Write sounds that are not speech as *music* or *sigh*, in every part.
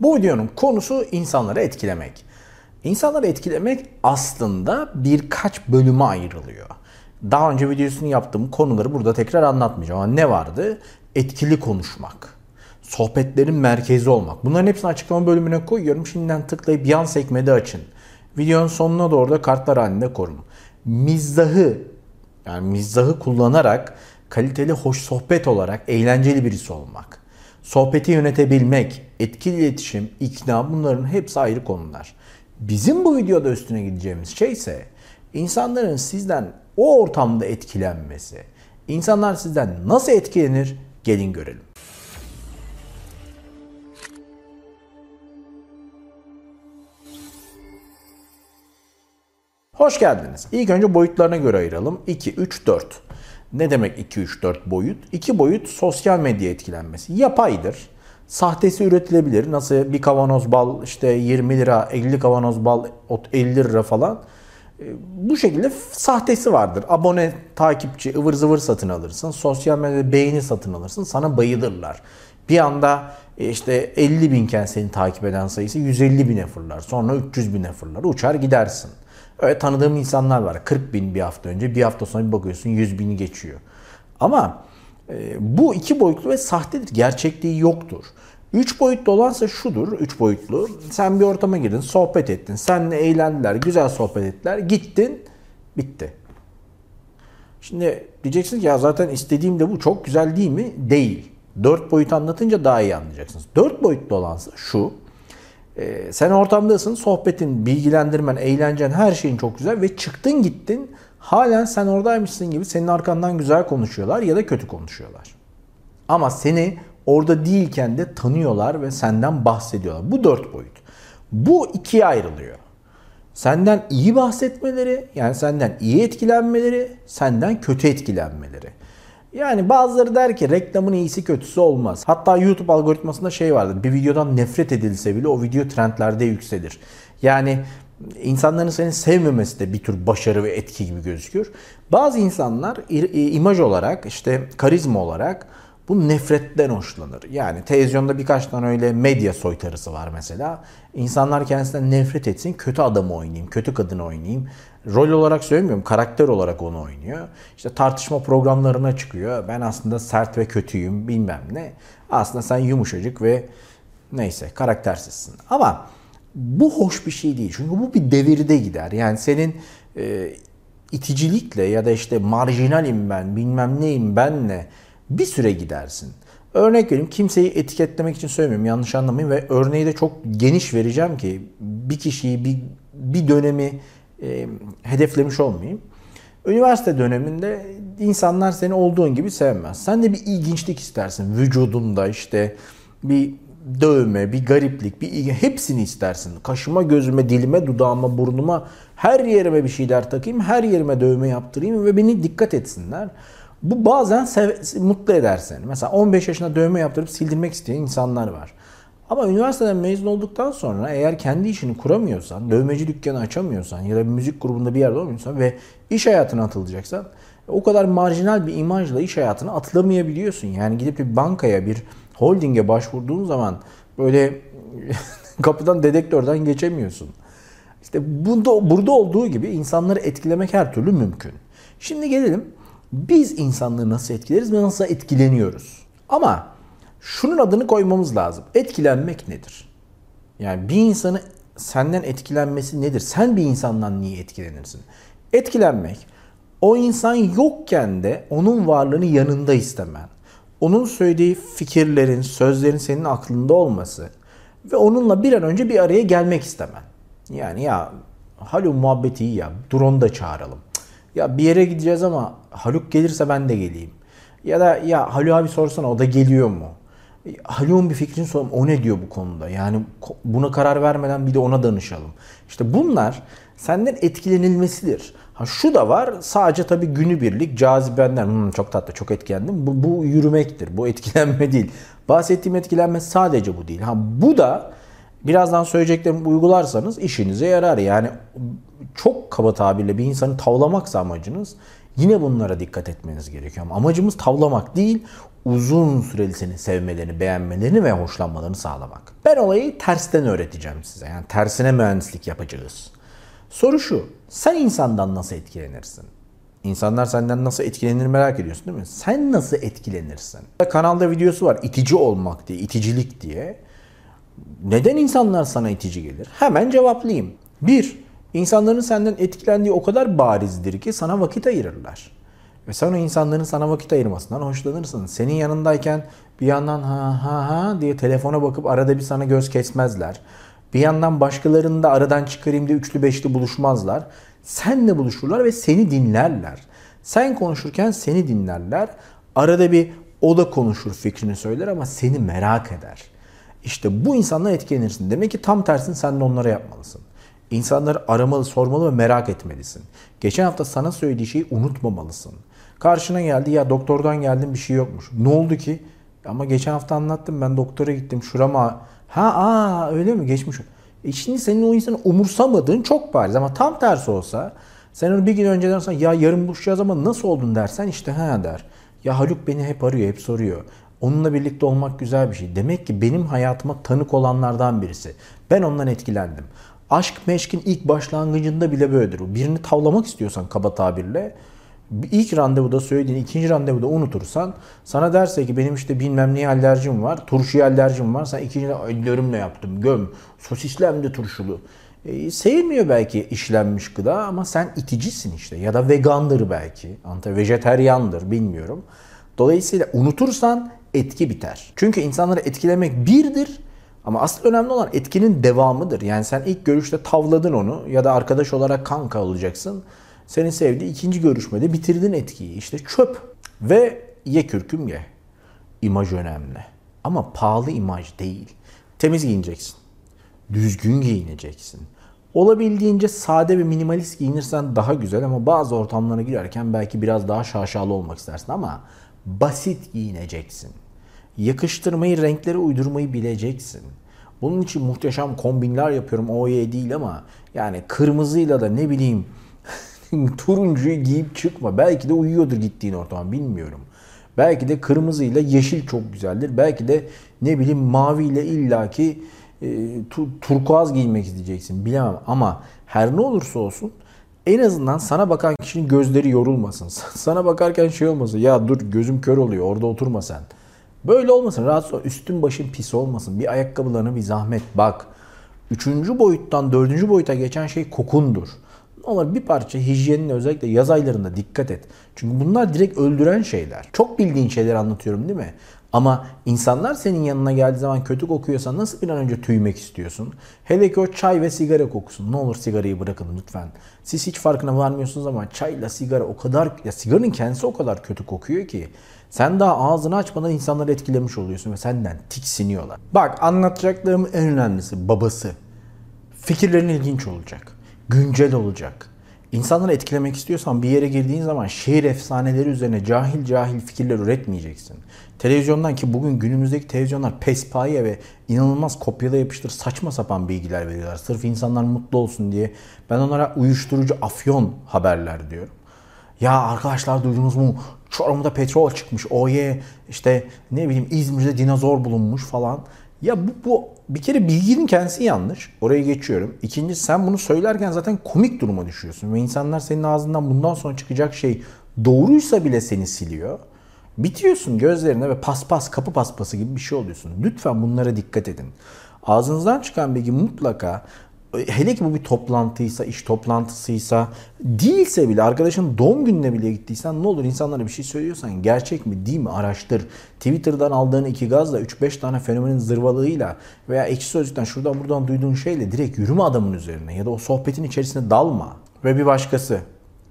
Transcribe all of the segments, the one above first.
Bu videonun konusu insanları etkilemek. İnsanları etkilemek aslında birkaç bölüme ayrılıyor. Daha önce videosunu yaptığım konuları burada tekrar anlatmayacağım ama ne vardı? Etkili konuşmak. Sohbetlerin merkezi olmak. Bunların hepsini açıklama bölümüne koyuyorum. Şimdiden tıklayıp yan sekmede açın. Videonun sonuna doğru da kartlar halinde korun. Mizahı yani mizahı kullanarak kaliteli hoş sohbet olarak eğlenceli birisi olmak. Sohbeti yönetebilmek, etkili iletişim, ikna bunların hepsi ayrı konular. Bizim bu videoda üstüne gideceğimiz şey ise insanların sizden o ortamda etkilenmesi. İnsanlar sizden nasıl etkilenir? Gelin görelim. Hoş geldiniz. İlk önce boyutlarına göre ayıralım. 2, 3, 4. Ne demek 2, 3, 4 boyut? 2 boyut sosyal medya etkilenmesi. Yapaydır. Sahtesi üretilebilir. Nasıl bir kavanoz bal işte 20 lira, 50 kavanoz bal 50 lira falan. E, bu şekilde sahtesi vardır. Abone, takipçi, ıvır zıvır satın alırsın. Sosyal medyada beğeni satın alırsın. Sana bayılırlar. Bir anda e, işte 50 binken seni takip eden sayısı 150 bine fırlar. Sonra 300 bine fırlar. Uçar gidersin. Öyle tanıdığım insanlar var. 40 bin bir hafta önce. Bir hafta sonra bir bakıyorsun 100 bini geçiyor. Ama e, bu iki boyutlu ve sahtedir. Gerçekliği yoktur. Üç boyutlu olansa şudur, üç boyutlu. Sen bir ortama girdin, sohbet ettin. Seninle eğlendiler, güzel sohbet ettiler. Gittin, bitti. Şimdi diyeceksiniz ki ya zaten istediğim de bu çok güzel değil mi? Değil. Dört boyut anlatınca daha iyi anlayacaksınız. Dört boyutlu olansa şu. E, sen ortamdasın, sohbetin, bilgilendirmen, eğlencen, her şeyin çok güzel ve çıktın gittin. Halen sen oradaymışsın gibi senin arkandan güzel konuşuyorlar ya da kötü konuşuyorlar. Ama seni orada değilken de tanıyorlar ve senden bahsediyorlar. Bu dört boyut. Bu ikiye ayrılıyor. Senden iyi bahsetmeleri, yani senden iyi etkilenmeleri, senden kötü etkilenmeleri. Yani bazıları der ki reklamın iyisi kötüsü olmaz. Hatta YouTube algoritmasında şey vardır. Bir videodan nefret edilse bile o video trendlerde yükselir. Yani insanların seni sevmemesi de bir tür başarı ve etki gibi gözüküyor. Bazı insanlar imaj olarak işte karizma olarak bu nefretten hoşlanır. Yani televizyonda birkaç tane öyle medya soytarısı var mesela. İnsanlar kendisinden nefret etsin, kötü adamı oynayayım, kötü kadını oynayayım. Rol olarak söylemiyorum, karakter olarak onu oynuyor. İşte tartışma programlarına çıkıyor. Ben aslında sert ve kötüyüm, bilmem ne. Aslında sen yumuşacık ve neyse karaktersizsin. Ama bu hoş bir şey değil. Çünkü bu bir devirde gider. Yani senin e, iticilikle ya da işte marjinalim ben, bilmem neyim benle bir süre gidersin. Örnek vereyim kimseyi etiketlemek için söylemiyorum yanlış anlamayın ve örneği de çok geniş vereceğim ki bir kişiyi bir, bir dönemi e, hedeflemiş olmayayım. Üniversite döneminde insanlar seni olduğun gibi sevmez. Sen de bir ilginçlik istersin. Vücudunda işte bir dövme, bir gariplik, bir hepsini istersin. Kaşıma, gözüme, dilime, dudağıma, burnuma her yerime bir şeyler takayım, her yerime dövme yaptırayım ve beni dikkat etsinler. Bu bazen mutlu eder seni. Mesela 15 yaşında dövme yaptırıp sildirmek isteyen insanlar var. Ama üniversiteden mezun olduktan sonra eğer kendi işini kuramıyorsan, dövmeci dükkanı açamıyorsan ya da bir müzik grubunda bir yerde olmuyorsan ve iş hayatına atılacaksan o kadar marjinal bir imajla iş hayatına atılamayabiliyorsun. Yani gidip bir bankaya, bir holdinge başvurduğun zaman böyle *laughs* kapıdan dedektörden geçemiyorsun. İşte bunda, burada olduğu gibi insanları etkilemek her türlü mümkün. Şimdi gelelim biz insanlığı nasıl etkileriz ve nasıl etkileniyoruz? Ama şunun adını koymamız lazım. Etkilenmek nedir? Yani bir insanı senden etkilenmesi nedir? Sen bir insandan niye etkilenirsin? Etkilenmek o insan yokken de onun varlığını yanında istemen. Onun söylediği fikirlerin, sözlerin senin aklında olması ve onunla bir an önce bir araya gelmek istemen. Yani ya Haluk muhabbeti iyi ya. Drone da çağıralım. Ya bir yere gideceğiz ama Haluk gelirse ben de geleyim. Ya da ya Haluk abi sorsana o da geliyor mu? Haluk'un bir fikrini soralım. O ne diyor bu konuda? Yani buna karar vermeden bir de ona danışalım. İşte bunlar senden etkilenilmesidir. Ha şu da var. Sadece tabii günübirlik cazibenden hmm, çok tatlı, çok etkilendim. Bu, bu yürümektir. Bu etkilenme değil. Bahsettiğim etkilenme sadece bu değil. Ha bu da birazdan söyleyeceklerimi uygularsanız işinize yarar. Yani çok kaba tabirle bir insanı tavlamaksa amacınız yine bunlara dikkat etmeniz gerekiyor. Ama amacımız tavlamak değil, uzun süreli seni sevmelerini, beğenmelerini ve hoşlanmalarını sağlamak. Ben olayı tersten öğreteceğim size. Yani tersine mühendislik yapacağız. Soru şu, sen insandan nasıl etkilenirsin? İnsanlar senden nasıl etkilenir merak ediyorsun değil mi? Sen nasıl etkilenirsin? Kanalda videosu var itici olmak diye, iticilik diye. Neden insanlar sana itici gelir? Hemen cevaplayayım. Bir, insanların senden etkilendiği o kadar barizdir ki sana vakit ayırırlar. Ve sen o insanların sana vakit ayırmasından hoşlanırsın. Senin yanındayken bir yandan ha ha ha diye telefona bakıp arada bir sana göz kesmezler. Bir yandan başkalarını da aradan çıkarayım diye üçlü beşli buluşmazlar. Senle buluşurlar ve seni dinlerler. Sen konuşurken seni dinlerler. Arada bir o da konuşur fikrini söyler ama seni merak eder. İşte bu insanlar etkilenirsin. Demek ki tam tersini sen de onlara yapmalısın. İnsanları aramalı, sormalı ve merak etmelisin. Geçen hafta sana söylediği şeyi unutmamalısın. Karşına geldi ya doktordan geldim bir şey yokmuş. Ne oldu ki? Ama geçen hafta anlattım ben doktora gittim şurama. Ha aa öyle mi geçmiş. E şimdi senin o insanı umursamadığın çok bariz ama tam tersi olsa sen onu bir gün önceden sonra ya yarın buluşacağız ama nasıl oldun dersen işte ha der. Ya Haluk beni hep arıyor, hep soruyor. Onunla birlikte olmak güzel bir şey. Demek ki benim hayatıma tanık olanlardan birisi. Ben ondan etkilendim. Aşk meşkin ilk başlangıcında bile böyledir. Birini tavlamak istiyorsan kaba tabirle ilk randevuda söylediğin ikinci randevuda unutursan sana derse ki benim işte bilmem neye alerjim var, turşuya alerjim var. Sen ikinci ellerimle yaptım göm. Sosisli hem de turşulu. E, sevmiyor belki işlenmiş gıda ama sen iticisin işte ya da vegandır belki. Anta vejeteryandır bilmiyorum. Dolayısıyla unutursan etki biter. Çünkü insanları etkilemek birdir ama asıl önemli olan etkinin devamıdır. Yani sen ilk görüşte tavladın onu ya da arkadaş olarak kanka olacaksın. Seni sevdi. ikinci görüşmede bitirdin etkiyi. İşte çöp. Ve ye kürküm ye. İmaj önemli. Ama pahalı imaj değil. Temiz giyineceksin. Düzgün giyineceksin. Olabildiğince sade ve minimalist giyinirsen daha güzel ama bazı ortamlara girerken belki biraz daha şaşalı olmak istersin ama basit giyineceksin. Yakıştırmayı, renkleri uydurmayı bileceksin. Bunun için muhteşem kombinler yapıyorum. O değil ama yani kırmızıyla da ne bileyim *laughs* turuncuyu giyip çıkma. Belki de uyuyordur gittiğin ortam bilmiyorum. Belki de kırmızıyla yeşil çok güzeldir. Belki de ne bileyim maviyle illaki e, tu, turkuaz giymek isteyeceksin. Bilemem ama her ne olursa olsun en azından sana bakan kişinin gözleri yorulmasın. *laughs* Sana bakarken şey olmasın. Ya dur gözüm kör oluyor orada oturma sen. Böyle olmasın. Rahatsız ol. Üstün başın pis olmasın. Bir ayakkabılarına bir zahmet bak. Üçüncü boyuttan dördüncü boyuta geçen şey kokundur. Ama bir parça hijyenine özellikle yaz aylarında dikkat et. Çünkü bunlar direkt öldüren şeyler. Çok bildiğin şeyler anlatıyorum değil mi? Ama insanlar senin yanına geldiği zaman kötü kokuyorsa nasıl bir an önce tüymek istiyorsun? Hele ki o çay ve sigara kokusun. Ne olur sigarayı bırakın lütfen. Siz hiç farkına varmıyorsunuz ama çayla sigara o kadar... Ya sigaranın kendisi o kadar kötü kokuyor ki. Sen daha ağzını açmadan insanları etkilemiş oluyorsun ve senden tiksiniyorlar. Bak anlatacaklarımın en önemlisi babası. Fikirlerin ilginç olacak güncel olacak. İnsanları etkilemek istiyorsan bir yere girdiğin zaman şehir efsaneleri üzerine cahil cahil fikirler üretmeyeceksin. Televizyondan ki bugün günümüzdeki televizyonlar pespaye ve inanılmaz kopyala yapıştır saçma sapan bilgiler veriyorlar. Sırf insanlar mutlu olsun diye. Ben onlara uyuşturucu afyon haberler diyorum. Ya arkadaşlar duydunuz mu? Çorum'da petrol çıkmış. Oye işte ne bileyim İzmir'de dinozor bulunmuş falan. Ya bu, bu bir kere bilginin kendisi yanlış. Oraya geçiyorum. İkincisi sen bunu söylerken zaten komik duruma düşüyorsun. Ve insanlar senin ağzından bundan sonra çıkacak şey doğruysa bile seni siliyor. Bitiyorsun gözlerine ve paspas, kapı paspası gibi bir şey oluyorsun. Lütfen bunlara dikkat edin. Ağzınızdan çıkan bilgi mutlaka hele ki bu bir toplantıysa, iş toplantısıysa, değilse bile arkadaşın doğum gününe bile gittiysen ne olur insanlara bir şey söylüyorsan gerçek mi değil mi araştır. Twitter'dan aldığın iki gazla 3-5 tane fenomenin zırvalığıyla veya ekşi sözlükten şuradan buradan duyduğun şeyle direkt yürüme adamın üzerine ya da o sohbetin içerisine dalma. Ve bir başkası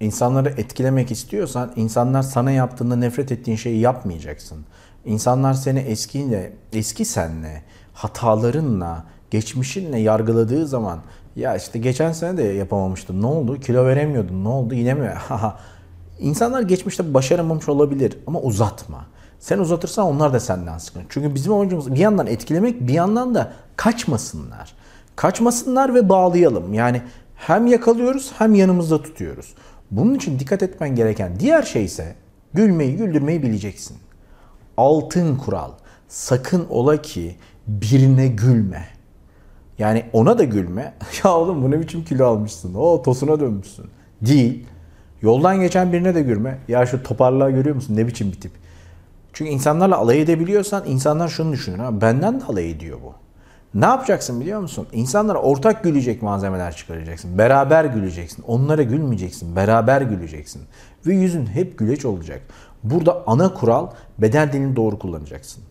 İnsanları etkilemek istiyorsan insanlar sana yaptığında nefret ettiğin şeyi yapmayacaksın. İnsanlar seni eskiyle, eski senle, hatalarınla, geçmişinle yargıladığı zaman ya işte geçen sene de yapamamıştın. Ne oldu? Kilo veremiyordun. Ne oldu? Yine mi? *laughs* İnsanlar geçmişte başaramamış olabilir ama uzatma. Sen uzatırsan onlar da senden sıkılır. Çünkü bizim amacımız bir yandan etkilemek bir yandan da kaçmasınlar. Kaçmasınlar ve bağlayalım. Yani hem yakalıyoruz hem yanımızda tutuyoruz. Bunun için dikkat etmen gereken diğer şey ise gülmeyi güldürmeyi bileceksin. Altın kural. Sakın ola ki birine gülme. Yani ona da gülme. *laughs* ya oğlum bu ne biçim kilo almışsın? O tosuna dönmüşsün. Değil. Yoldan geçen birine de gülme. Ya şu toparlığa görüyor musun? Ne biçim bir tip? Çünkü insanlarla alay edebiliyorsan insanlar şunu düşünür. Ha, benden de alay ediyor bu. Ne yapacaksın biliyor musun? İnsanlara ortak gülecek malzemeler çıkaracaksın. Beraber güleceksin. Onlara gülmeyeceksin. Beraber güleceksin. Ve yüzün hep güleç olacak. Burada ana kural beden dilini doğru kullanacaksın.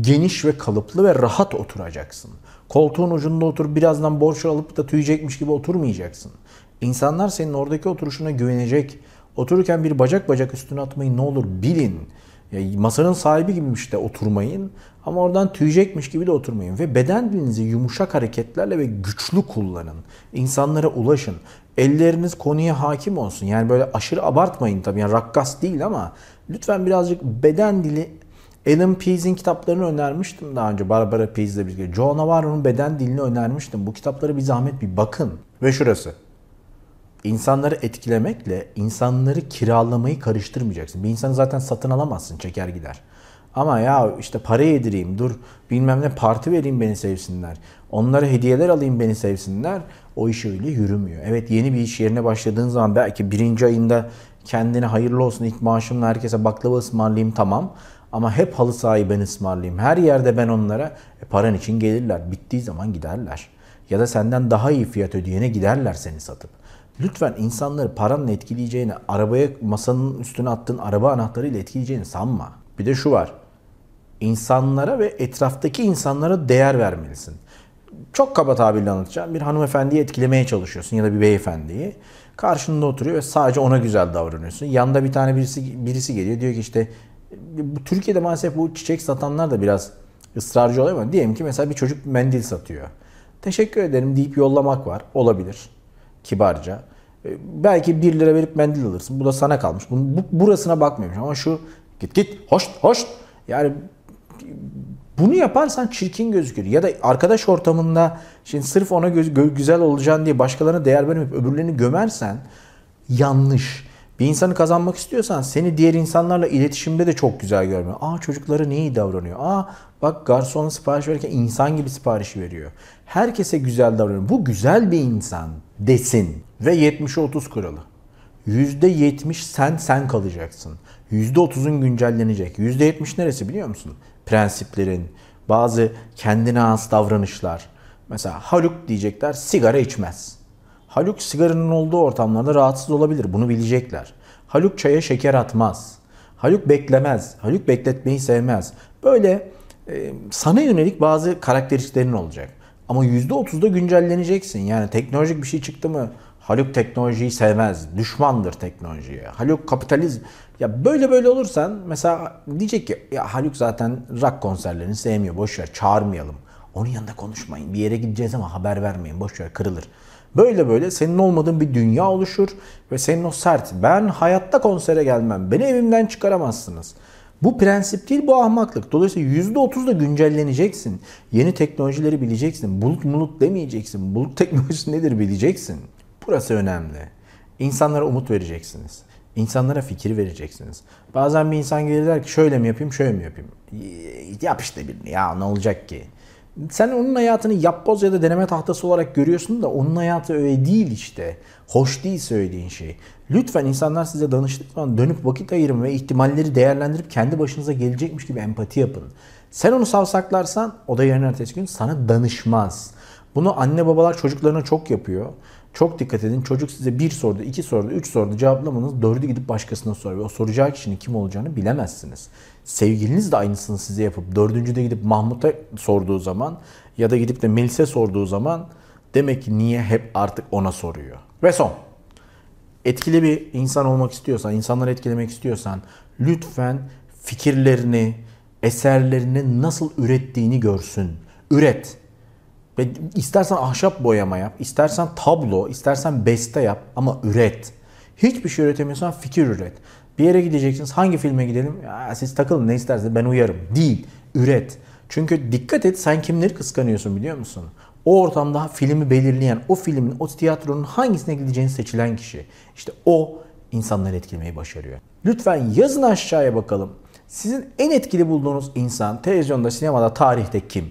Geniş ve kalıplı ve rahat oturacaksın. Koltuğun ucunda otur birazdan borç alıp da tüyecekmiş gibi oturmayacaksın. İnsanlar senin oradaki oturuşuna güvenecek. Otururken bir bacak bacak üstüne atmayı ne olur bilin. Ya masanın sahibi gibi işte oturmayın ama oradan tüyecekmiş gibi de oturmayın. Ve beden dilinizi yumuşak hareketlerle ve güçlü kullanın. İnsanlara ulaşın. Elleriniz konuya hakim olsun. Yani böyle aşırı abartmayın tabii. Yani rakkas değil ama lütfen birazcık beden dili Alan Pease'in kitaplarını önermiştim daha önce Barbara Pease'le birlikte. Joe Navarro'nun beden dilini önermiştim. Bu kitapları bir zahmet bir bakın. Ve şurası insanları etkilemekle insanları kiralamayı karıştırmayacaksın. Bir insanı zaten satın alamazsın çeker gider. Ama ya işte para yedireyim dur bilmem ne parti vereyim beni sevsinler. Onlara hediyeler alayım beni sevsinler. O iş öyle yürümüyor. Evet yeni bir iş yerine başladığın zaman belki birinci ayında kendine hayırlı olsun ilk maaşımla herkese baklava ısmarlayayım tamam. Ama hep halı sahayı ben ısmarlayayım. Her yerde ben onlara e, paran için gelirler. Bittiği zaman giderler. Ya da senden daha iyi fiyat ödeyene giderler seni satıp. Lütfen insanları paranla etkileyeceğini, arabaya masanın üstüne attığın araba anahtarıyla etkileyeceğini sanma. Bir de şu var. İnsanlara ve etraftaki insanlara değer vermelisin. Çok kaba tabirle anlatacağım. Bir hanımefendiyi etkilemeye çalışıyorsun ya da bir beyefendiyi. Karşında oturuyor ve sadece ona güzel davranıyorsun. Yanında bir tane birisi birisi geliyor diyor ki işte Türkiye'de maalesef bu çiçek satanlar da biraz ısrarcı oluyor ama diyelim ki mesela bir çocuk mendil satıyor. Teşekkür ederim deyip yollamak var. Olabilir kibarca. E, belki 1 lira verip mendil alırsın. Bu da sana kalmış. Bu, bu, burasına bakmıyormuş ama şu git git hoş hoş yani bunu yaparsan çirkin gözükür. Ya da arkadaş ortamında şimdi sırf ona göz, güzel olacaksın diye başkalarına değer vermeyip öbürlerini gömersen yanlış. Bir insanı kazanmak istiyorsan seni diğer insanlarla iletişimde de çok güzel görme. Aa çocukları ne iyi davranıyor. Aa bak garsona sipariş verirken insan gibi sipariş veriyor. Herkese güzel davranıyor. Bu güzel bir insan desin. Ve 70'e 30 kuralı. %70 sen sen kalacaksın. %30'un güncellenecek. %70 neresi biliyor musun? Prensiplerin, bazı kendine has davranışlar. Mesela Haluk diyecekler sigara içmez. Haluk sigaranın olduğu ortamlarda rahatsız olabilir. Bunu bilecekler. Haluk çaya şeker atmaz. Haluk beklemez. Haluk bekletmeyi sevmez. Böyle e, sana yönelik bazı karakteristiklerin olacak. Ama %30'da güncelleneceksin. Yani teknolojik bir şey çıktı mı Haluk teknolojiyi sevmez. Düşmandır teknolojiye. Haluk kapitalizm. Ya böyle böyle olursan mesela diyecek ki ya Haluk zaten rock konserlerini sevmiyor. Boş ver çağırmayalım. Onun yanında konuşmayın. Bir yere gideceğiz ama haber vermeyin. Boş ver kırılır. Böyle böyle senin olmadığın bir dünya oluşur ve senin o sert ben hayatta konsere gelmem. Beni evimden çıkaramazsınız. Bu prensip değil bu ahmaklık. Dolayısıyla %30 da güncelleneceksin. Yeni teknolojileri bileceksin. Bulut mulut demeyeceksin. Bulut *laughs* teknolojisi nedir bileceksin. Burası önemli. İnsanlara umut vereceksiniz. İnsanlara fikir vereceksiniz. Bazen bir insan gelir der ki şöyle mi yapayım şöyle mi yapayım. Yap işte birini ya ne olacak ki. Sen onun hayatını yapboz ya da deneme tahtası olarak görüyorsun da onun hayatı öyle değil işte. Hoş değil söylediğin şey. Lütfen insanlar size danıştığı zaman dönüp vakit ayırın ve ihtimalleri değerlendirip kendi başınıza gelecekmiş gibi empati yapın. Sen onu savsaklarsan o da yarın ertesi gün sana danışmaz. Bunu anne babalar çocuklarına çok yapıyor. Çok dikkat edin. Çocuk size bir sordu, iki sordu, üç sordu cevaplamanız dördü gidip başkasına soruyor. O soracağı kişinin kim olacağını bilemezsiniz. Sevgiliniz de aynısını size yapıp dördüncüde gidip Mahmut'a sorduğu zaman ya da gidip de Melis'e sorduğu zaman demek ki niye hep artık ona soruyor. Ve son. etkili bir insan olmak istiyorsan, insanları etkilemek istiyorsan lütfen fikirlerini, eserlerini nasıl ürettiğini görsün. Üret. Ve istersen ahşap boyama yap, istersen tablo, istersen beste yap ama üret. Hiçbir şey üretemiyorsan fikir üret. Bir yere gideceksiniz. Hangi filme gidelim? Ya siz takılın ne isterseniz ben uyarım. Değil. Üret. Çünkü dikkat et sen kimleri kıskanıyorsun biliyor musun? O ortamda filmi belirleyen, o filmin, o tiyatronun hangisine gideceğini seçilen kişi. İşte o insanları etkilemeyi başarıyor. Lütfen yazın aşağıya bakalım. Sizin en etkili bulduğunuz insan televizyonda, sinemada, tarihte kim?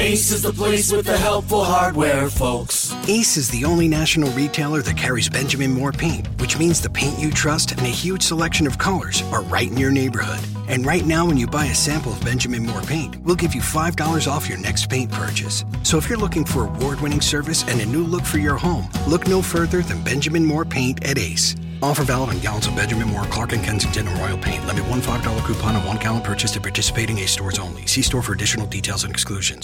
Ace is the place with the helpful hardware, folks. Ace is the only national retailer that carries Benjamin Moore paint, which means the paint you trust and a huge selection of colors are right in your neighborhood. And right now, when you buy a sample of Benjamin Moore paint, we'll give you $5 off your next paint purchase. So if you're looking for award winning service and a new look for your home, look no further than Benjamin Moore paint at Ace. Offer valid on gallons of Benjamin Moore, Clark and Kensington, and Royal Paint. Limit one $5 coupon on one gallon purchased at participating Ace stores only. See store for additional details and exclusions.